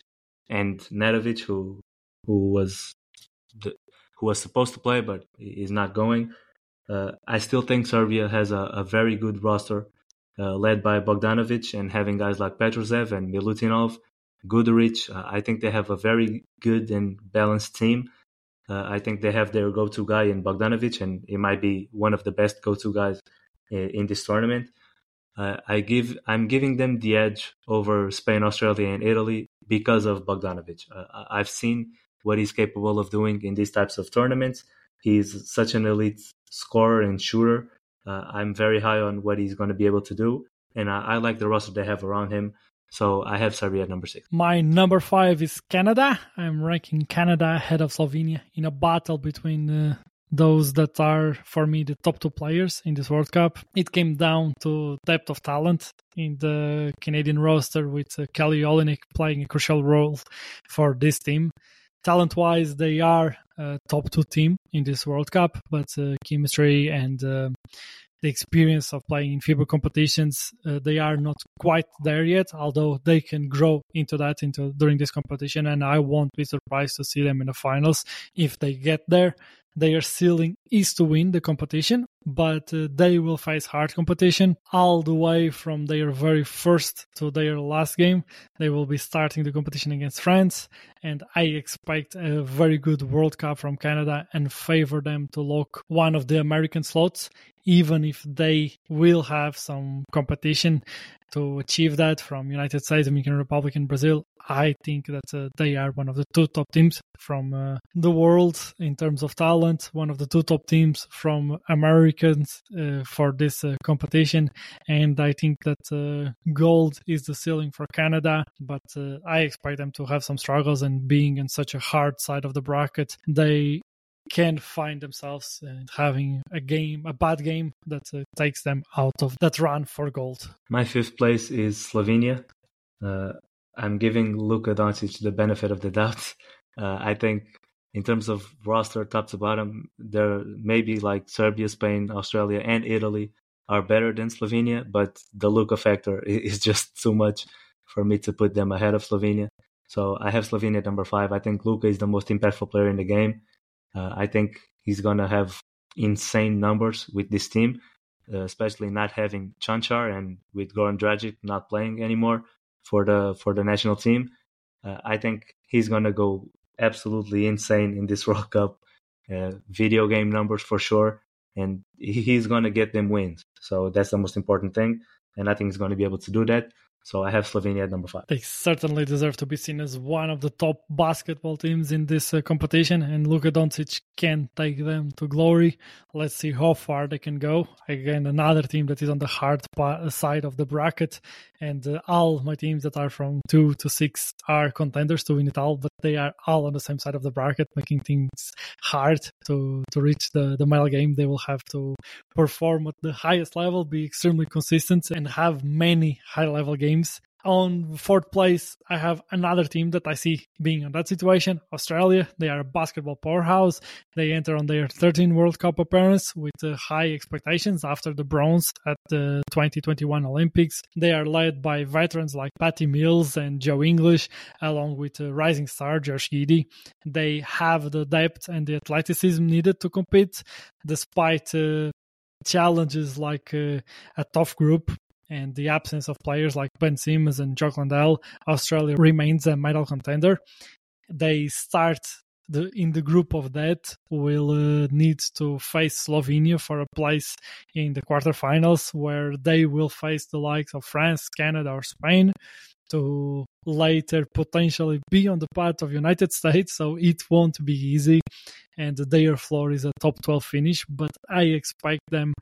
and Nedovic, who who was the, who was supposed to play but is not going. Uh, I still think Serbia has a, a very good roster, uh, led by Bogdanovic and having guys like Petrusev and Milutinov, Guduric. Uh, I think they have a very good and balanced team. Uh, I think they have their go-to guy in Bogdanovic, and he might be one of the best go-to guys in, in this tournament. Uh, I give I'm giving them the edge over Spain, Australia, and Italy because of Bogdanovic. Uh, I've seen what he's capable of doing in these types of tournaments. He's such an elite scorer and shooter. Uh, I'm very high on what he's going to be able to do, and I, I like the roster they have around him. So I have Serbia at number six. My number five is Canada. I'm ranking Canada ahead of Slovenia in a battle between uh, those that are for me the top two players in this World Cup. It came down to depth of talent in the Canadian roster with uh, Kelly Olynyk playing a crucial role for this team. Talent wise, they are a top two team in this World Cup, but uh, chemistry and uh, the experience of playing in FIBA competitions, uh, they are not quite there yet, although they can grow into that into during this competition. And I won't be surprised to see them in the finals if they get there. Their ceiling is to win the competition, but uh, they will face hard competition all the way from their very first to their last game. They will be starting the competition against France, and I expect a very good World Cup from Canada and favor them to lock one of the American slots, even if they will have some competition to achieve that from United States, Dominican Republic, and Brazil. I think that uh, they are one of the two top teams from uh, the world in terms of talent, one of the two top teams from Americans uh, for this uh, competition, and I think that uh, gold is the ceiling for Canada. But uh, I expect them to have some struggles, and being in such a hard side of the bracket, they can find themselves having a game, a bad game that uh, takes them out of that run for gold. My fifth place is Slovenia. Uh, I'm giving Luka Doncic the benefit of the doubt. <laughs> Uh, I think in terms of roster top to bottom, there maybe like Serbia, Spain, Australia, and Italy are better than Slovenia, but the Luka factor <laughs> is just too much for me to put them ahead of Slovenia. So I have Slovenia at number five. I think Luka is the most impactful player in the game. Uh, I think he's gonna have insane numbers with this team, uh, especially not having Cancar and with Goran Dragic not playing anymore for the for the national team. Uh, I think he's gonna go absolutely insane in this <laughs> World Cup. Uh, video game numbers for sure, and he's going to get them wins. So that's the most important thing, and I think he's going to be able to do that. So I have Slovenia at number five. They certainly deserve to be seen as one of the top basketball teams in this uh, competition, and Luka Doncic can take them to glory. Let's see how far they can go. Again, another team that is on the hard side of the bracket, and uh, all my teams that are from two to six are contenders to win it all, but they are all on the same side of the bracket, making things hard to to reach the the medal game. They will have to perform at the highest level, be extremely consistent, and have many high level games games. On fourth place, I have another team that I see being in that situation. Australia, they are a basketball powerhouse. They enter on their 13th World Cup appearance with uh, high expectations after the bronze at the 2021 Olympics. They are led by veterans like Patty Mills and Joe Ingles, along with uh, rising star Josh Giddey. They have the depth and the athleticism needed to compete, despite uh, challenges like uh, a tough group and the absence of players like Ben Simmons and Jock Landale, Australia remains a medal contender. They start the, in the group of that will uh, need to face Slovenia for a place in the quarterfinals, where they will face the likes of France, Canada, or Spain to later potentially be on the path of United <laughs> States. So it won't be easy, and their floor is a top 12 finish. But I expect them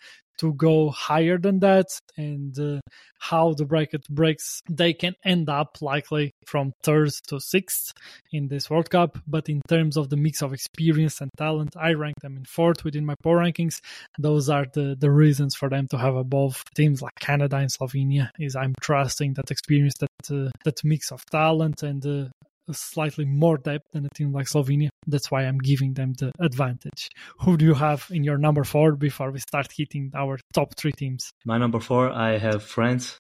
to go higher than that and uh, how the bracket breaks they can end up likely from third to sixth in this world cup. But in terms of the mix of experience and talent i rank them in fourth within my power rankings. Those are the the reasons for them to have above teams like canada and slovenia is i'm trusting that experience that uh, that mix of talent and uh, slightly more depth than a team like Slovenia. That's why I'm giving them the advantage. Who do you have in your number four before we start hitting our top three teams? My number four, I have France.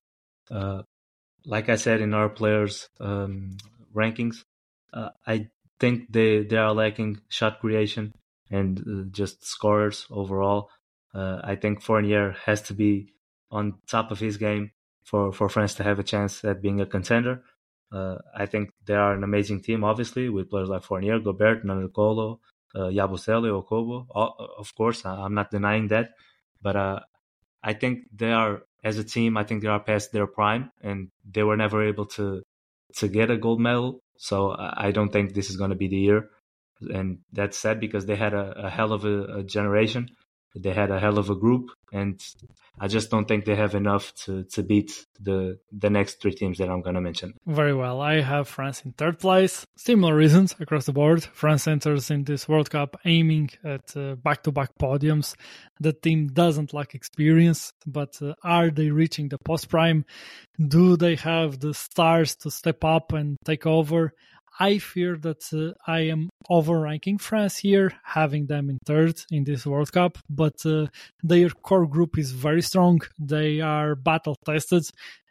Uh, like I said in our players' um, rankings, uh, I think they, they are lacking shot creation and uh, just scorers overall. Uh, I think Fournier has to be on top of his game for, for France to have a chance at being a contender. Uh, I think they are an amazing team, obviously, with players like Fournier, Gobert, Nanokolo, uh, Yabusele, Okobo. of course, I'm not denying that. But uh, I think they are, as a team, I think they are past their prime and they were never able to to get a gold medal. So I don't think this is going to be the year. And that's sad because they had a, a hell of a, a generation. They had a hell of a group, and I just don't think they have enough to, to beat the the next three teams that I'm going to mention. Very well. I have France in third place. Similar reasons across the board. France enters in this World Cup aiming at back to back podiums. The team doesn't lack experience, but uh, are they reaching the post prime? Do they have the stars to step up and take over? I fear that uh, I am overranking France here, having them in third in this World Cup, but uh, their core group is very strong. They are battle tested,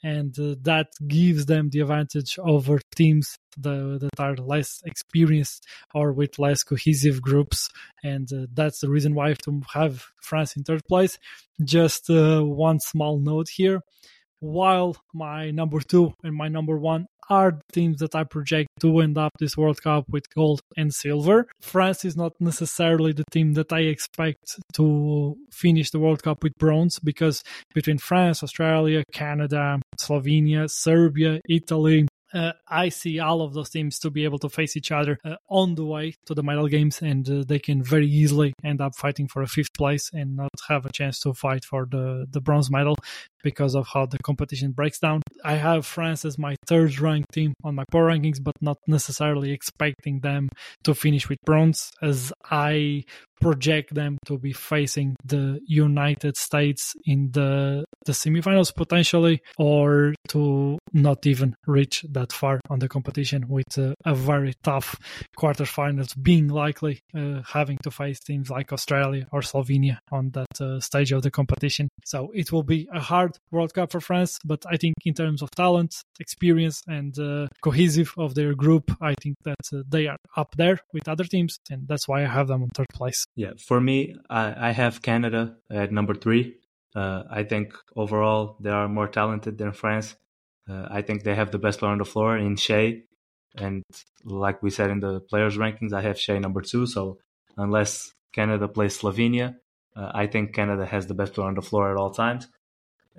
and uh, that gives them the advantage over teams that are less experienced or with less cohesive groups. And uh, that's the reason why I have to have France in third place. Just uh, one small note here while my number two and my number one are teams that I project to end up this World Cup with gold and silver. France is not necessarily the team that I expect to finish the World Cup with bronze because between France, Australia, Canada, Slovenia, Serbia, Italy, uh, I see all of those teams to be able to face each other uh, on the way to the medal games, and uh, they can very easily end up fighting for a fifth place and not have a chance to fight for the, the bronze medal because of how the competition breaks down. I have France as my third ranked team on my power rankings, but not necessarily expecting them to finish with bronze, as I project them to be facing the United States in the the semifinals potentially, or to not even reach that far on the competition with a very tough quarterfinals being likely, uh, having to face teams like Australia or Slovenia on that uh, stage of the competition. So it will be a hard World Cup for France, but I think in terms of talent, experience, and uh, cohesive of their group, I think that uh, they are up there with other teams, and that's why I have them on third place. Yeah, for me, I, I have Canada at number three. Uh, I think overall they are more talented than France. Uh, I think they have the best player on the floor in Shai. And like we said in the players' rankings, I have Shai number two. So unless Canada plays Slovenia, uh, I think Canada has the best player on the floor at all times.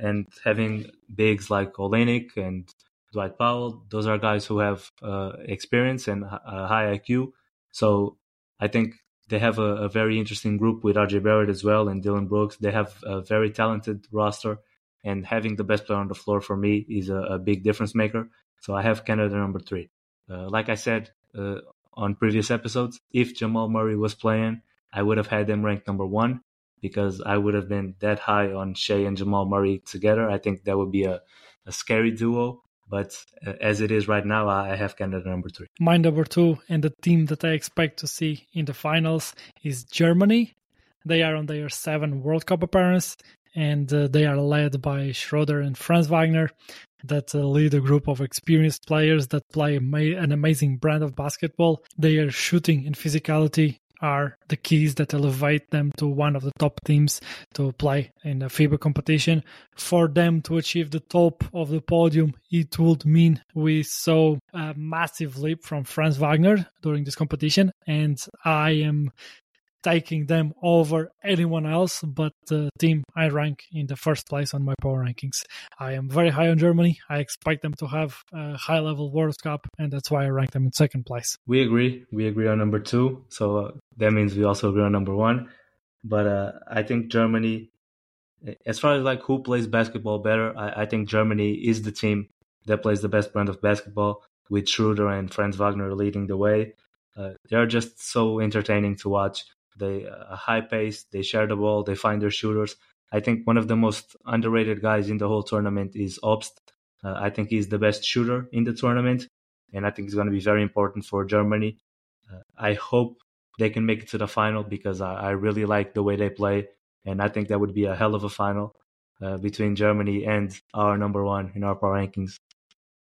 And having bigs like Olynyk and Dwight Powell, those are guys who have uh, experience and a high IQ. So I think they have a, a, very interesting group with RJ Barrett as well and Dillon Brooks. They have a very talented roster, and having the best player on the floor for me is a, a big difference maker. So I have Canada number three. Uh, like I said uh, on previous episodes, if Jamal Murray was playing, I would have had them ranked number one because I would have been that high on Shai and Jamal Murray together. I think that would be a, a scary duo. But uh, as it is right now, I have Canada number three. My number two, and the team that I expect to see in the finals is Germany. They are on their seven World Cup appearance, and uh, they are led by Schroeder and Franz Wagner, that uh, lead a group of experienced players that play an amazing brand of basketball. Their shooting and physicality are the keys that elevate them to one of the top teams to play in a FIBA competition. For them to achieve the top of the podium, it would mean we saw a massive leap from Franz Wagner during this competition, and I am taking them over anyone else but the team I rank in the first place on my power rankings. I am very high on Germany. I expect them to have a high level World Cup, and that's why I rank them in second place. We agree. We agree on number two. So uh, that means we also agree on number one. But uh, I think Germany, as far as like who plays basketball better, I, I think Germany is the team that plays the best brand of basketball with Schroeder and Franz Wagner leading the way. Uh, they're just so entertaining to watch. They uh, high pace. They share the ball. They find their shooters. I think one of the most underrated guys in the whole tournament is Obst. Uh, I think he's the best shooter in the tournament, and I think it's going to be very important for Germany. Uh, I hope they can make it to the final because I, I, really like the way they play, and I think that would be a hell of a final uh, between Germany and our number one in our power rankings.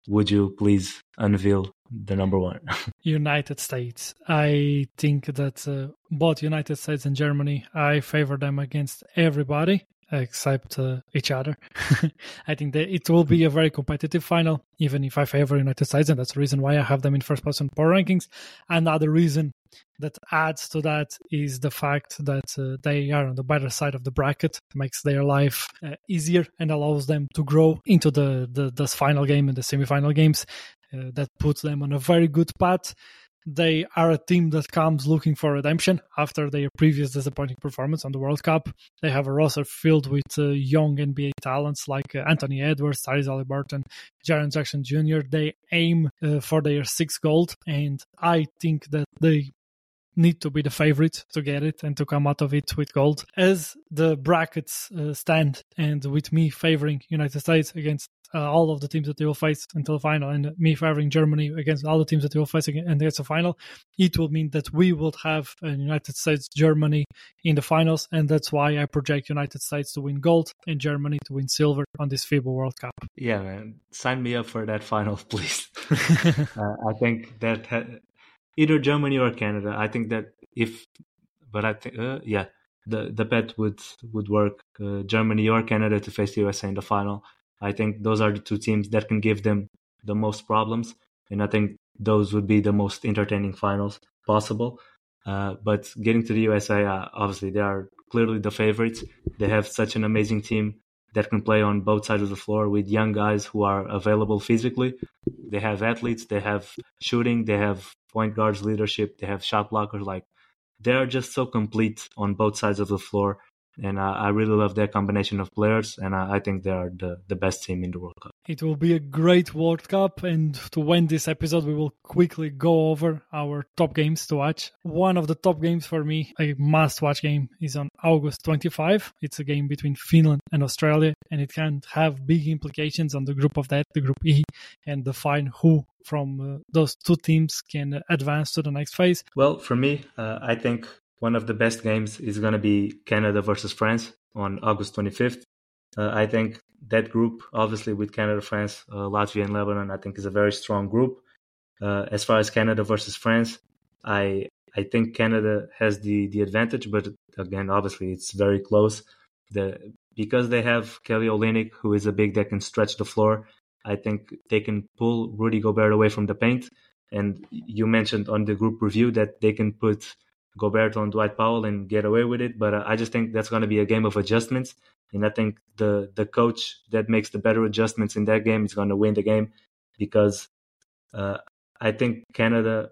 Would you please unveil the number one. <laughs> United States. I think that uh, both United States and Germany, I favor them against everybody except uh, each other. <laughs> I think that it will be a very competitive final, even if I favor United States, and that's the reason why I have them in first place on power rankings. Another reason that adds to that is the fact that uh, they are on the better side of the bracket, makes their life uh, easier and allows them to grow into the, the this final game and the semifinal games. Uh, that puts them on a very good path. They are a team that comes looking for redemption after their previous disappointing performance on the World Cup. They have a roster filled with uh, young NBA talents like uh, Anthony Edwards, Tyrese Haliburton, Jaren Jackson Jr. They aim uh, for their sixth gold, and I think that they need to be the favorite to get it and to come out of it with gold. As the brackets uh, stand, and with me favoring United States against uh, all of the teams that they will face until the final, and me favoring Germany against all the teams that they will face against, and against the final, it will mean that we will have a United States Germany in the finals, and that's why I project United States to win gold and Germany to win silver on this FIBA World Cup. Yeah, man, sign me up for that final, <laughs> please. <laughs> uh, I think that ha- either Germany or Canada. I think that if, but I think uh, yeah, the the bet would would work. Uh, Germany or Canada to face the USA in the final. I think those are the two teams that can give them the most problems, and I think those would be the most entertaining finals possible. Uh, but getting to the USA, uh, obviously they are clearly the favorites. They have such an amazing team that can play on both sides of the floor with young guys who are available physically. They have athletes, they have shooting, they have point guards leadership, they have shot blockers. Like they are just so complete on both sides of the floor and uh, I really love their combination of players, and uh, I think they are the, the best team in the World Cup. It will be a great World Cup, and to end this episode, we will quickly go over our top games to watch. One of the top games for me, a must-watch game, is on August 25. It's a game between Finland and Australia, and it can have big implications on the group of that, the Group E, and define who from uh, those two teams can advance to the next phase. Well, for me, uh, I think one of the best games is going to be Canada versus France on August 25th. Uh, I think that group, obviously with Canada, France, uh, Latvia, and Lebanon, I think is a very strong group. Uh, as far as Canada versus France, I I think Canada has the the advantage, but again, obviously it's very close. The because they have Kelly Olynyk, who is a big that can stretch the floor. I think they can pull Rudy Gobert away from the paint. And you mentioned on the group review that they can put Gobert on Dwight Powell and get away with it. But uh, I just think that's going to be a game of adjustments. And I think the the coach that makes the better adjustments in that game is going to win the game because uh, I think Canada.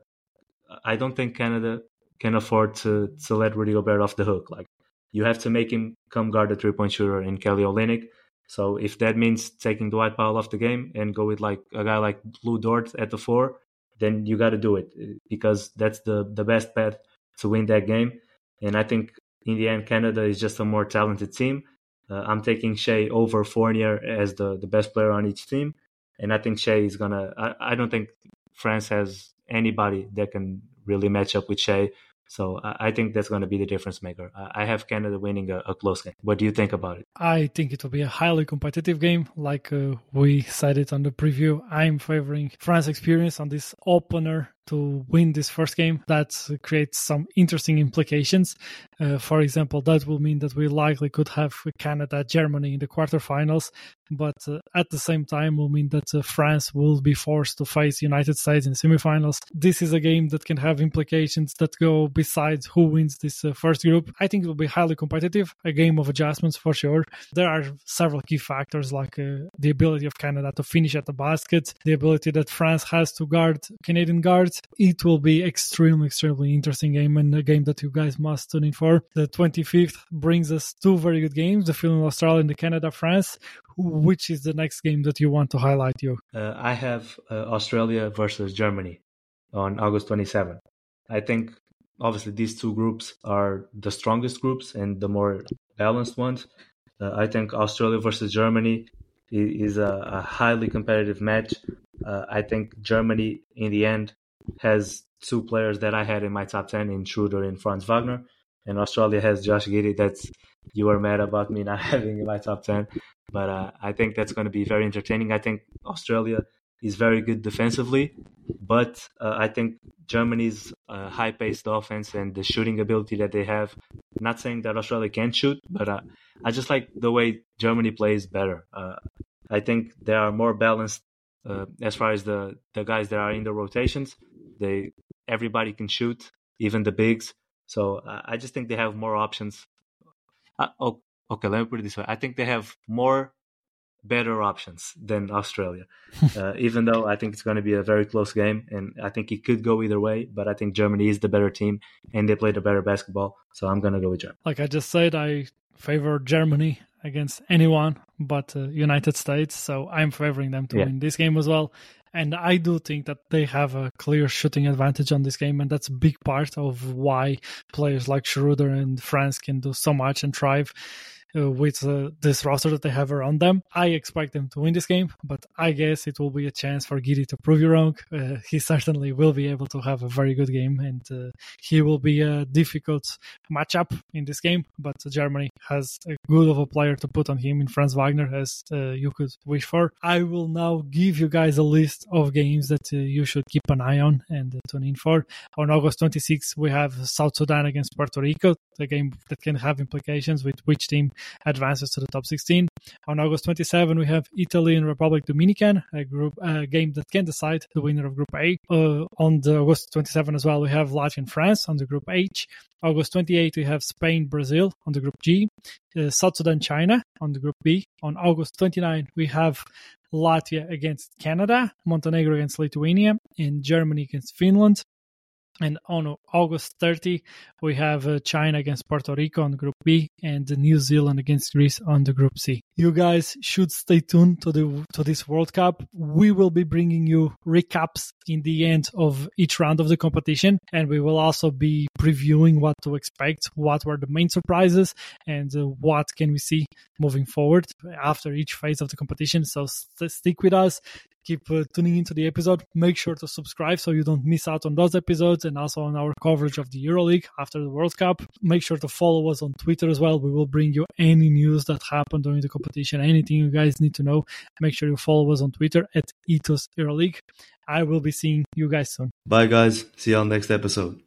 I don't think Canada can afford to to let Rudy Gobert off the hook. Like you have to make him come guard the three point shooter in Kelly Olynyk. So if that means taking Dwight Powell off the game and go with like a guy like Lu Dort at the four, then you got to do it because that's the the best path to win that game. And I think in the end, Canada is just a more talented team. Uh, I'm taking Shai over Fournier as the, the best player on each team. And I think Shai is going to, I don't think France has anybody that can really match up with Shai. So I think that's going to be the difference maker. I have Canada winning a, a, close game. What do you think about it? I think it will be a highly competitive game. Like uh, we said it on the preview, I'm favoring France experience on this opener to win this first game. That creates some interesting implications. Uh, for example, that will mean that we likely could have Canada, Germany in the quarterfinals, but uh, at the same time will mean that uh, France will be forced to face United States in semifinals. This is a game that can have implications that go besides who wins this uh, first group. I think it will be highly competitive, a game of adjustments for sure. There are several key factors like uh, the ability of Canada to finish at the basket, the ability that France has to guard Canadian guards. It will be extremely, extremely interesting game and a game that you guys must tune in for. The 25th brings us two very good games, the Finland Australia and the Canada France. Which is the next game that you want to highlight you uh, i have uh, australia versus germany on august 27 i think obviously these two groups are the strongest groups and the more balanced ones. Uh, i think australia versus germany is a, a highly competitive match. Uh, i think germany in the end has two players that i had in my top 10 in schroeder and franz wagner and australia has josh giddey that's you were mad about me not <laughs> having in my top 10 but uh, I think that's going to be very entertaining. I think Australia is very good defensively, but uh, I think Germany's uh, high-paced offense and the shooting ability that they have. Not saying that Australia can't shoot, but uh, I just like the way Germany plays better. Uh, I think they are more balanced uh, as far as the the guys that are in the rotations. They everybody can shoot, even the bigs. So I just think they have more options. oh, okay, let me put it this way. I think they have more better options than Australia. <laughs> uh, even though I think it's going to be a very close game, and I think it could go either way. But I think Germany is the better team, and they played the better basketball. So I'm going to go with Germany. Like I just said, I favor Germany against anyone but uh, United States. So I'm favoring them to yeah. win this game as well. And I do think that they have a clear shooting advantage on this game, and that's a big part of why players like Schroeder and Franz can do so much and thrive with uh, this roster that they have around them. I expect them to win this game, but I guess it will be a chance for Giddey to prove you wrong. Uh, <laughs> he certainly will be able to have a very good game, and uh, he will be a difficult matchup in this game. But Germany has a good of a player to put on him in Franz Wagner, as uh, you could wish for. I will now give you guys a list of games that uh, you should keep an eye on and tune in for. On August 26th, we have South Sudan against Puerto Rico, a game that can have implications with which team advances to the top 16. On August 27, we have Italy and Republic Dominican, a group a game that can decide the winner of Group A. Uh, on the August 27 as well, we have Latvia and France on the Group H. August 28, we have Spain, Brazil on the Group G, uh, South Sudan, China on the Group B. On August 29, we have Latvia against Canada, Montenegro against Lithuania, and Germany against Finland. And on August 30, we have uh, China against Puerto Rico on Group B and New Zealand against Greece on the Group C. You guys should stay tuned to the to this World Cup. We will be bringing you recaps in the end of each round of the competition, and we will also be previewing what to expect, what were the main surprises, and uh, what can we see moving forward after each phase of the competition. So st- stick with us keep uh, tuning into the episode. Make sure to subscribe so you don't miss out on those episodes and also on our coverage of the EuroLeague after the World Cup. Make sure to follow us on Twitter as well. We will bring you any news that happened during the competition, anything you guys need to know. Make sure you follow us on Twitter at Ethos EuroLeague. I will be seeing you guys soon. Bye, guys. See you on next episode.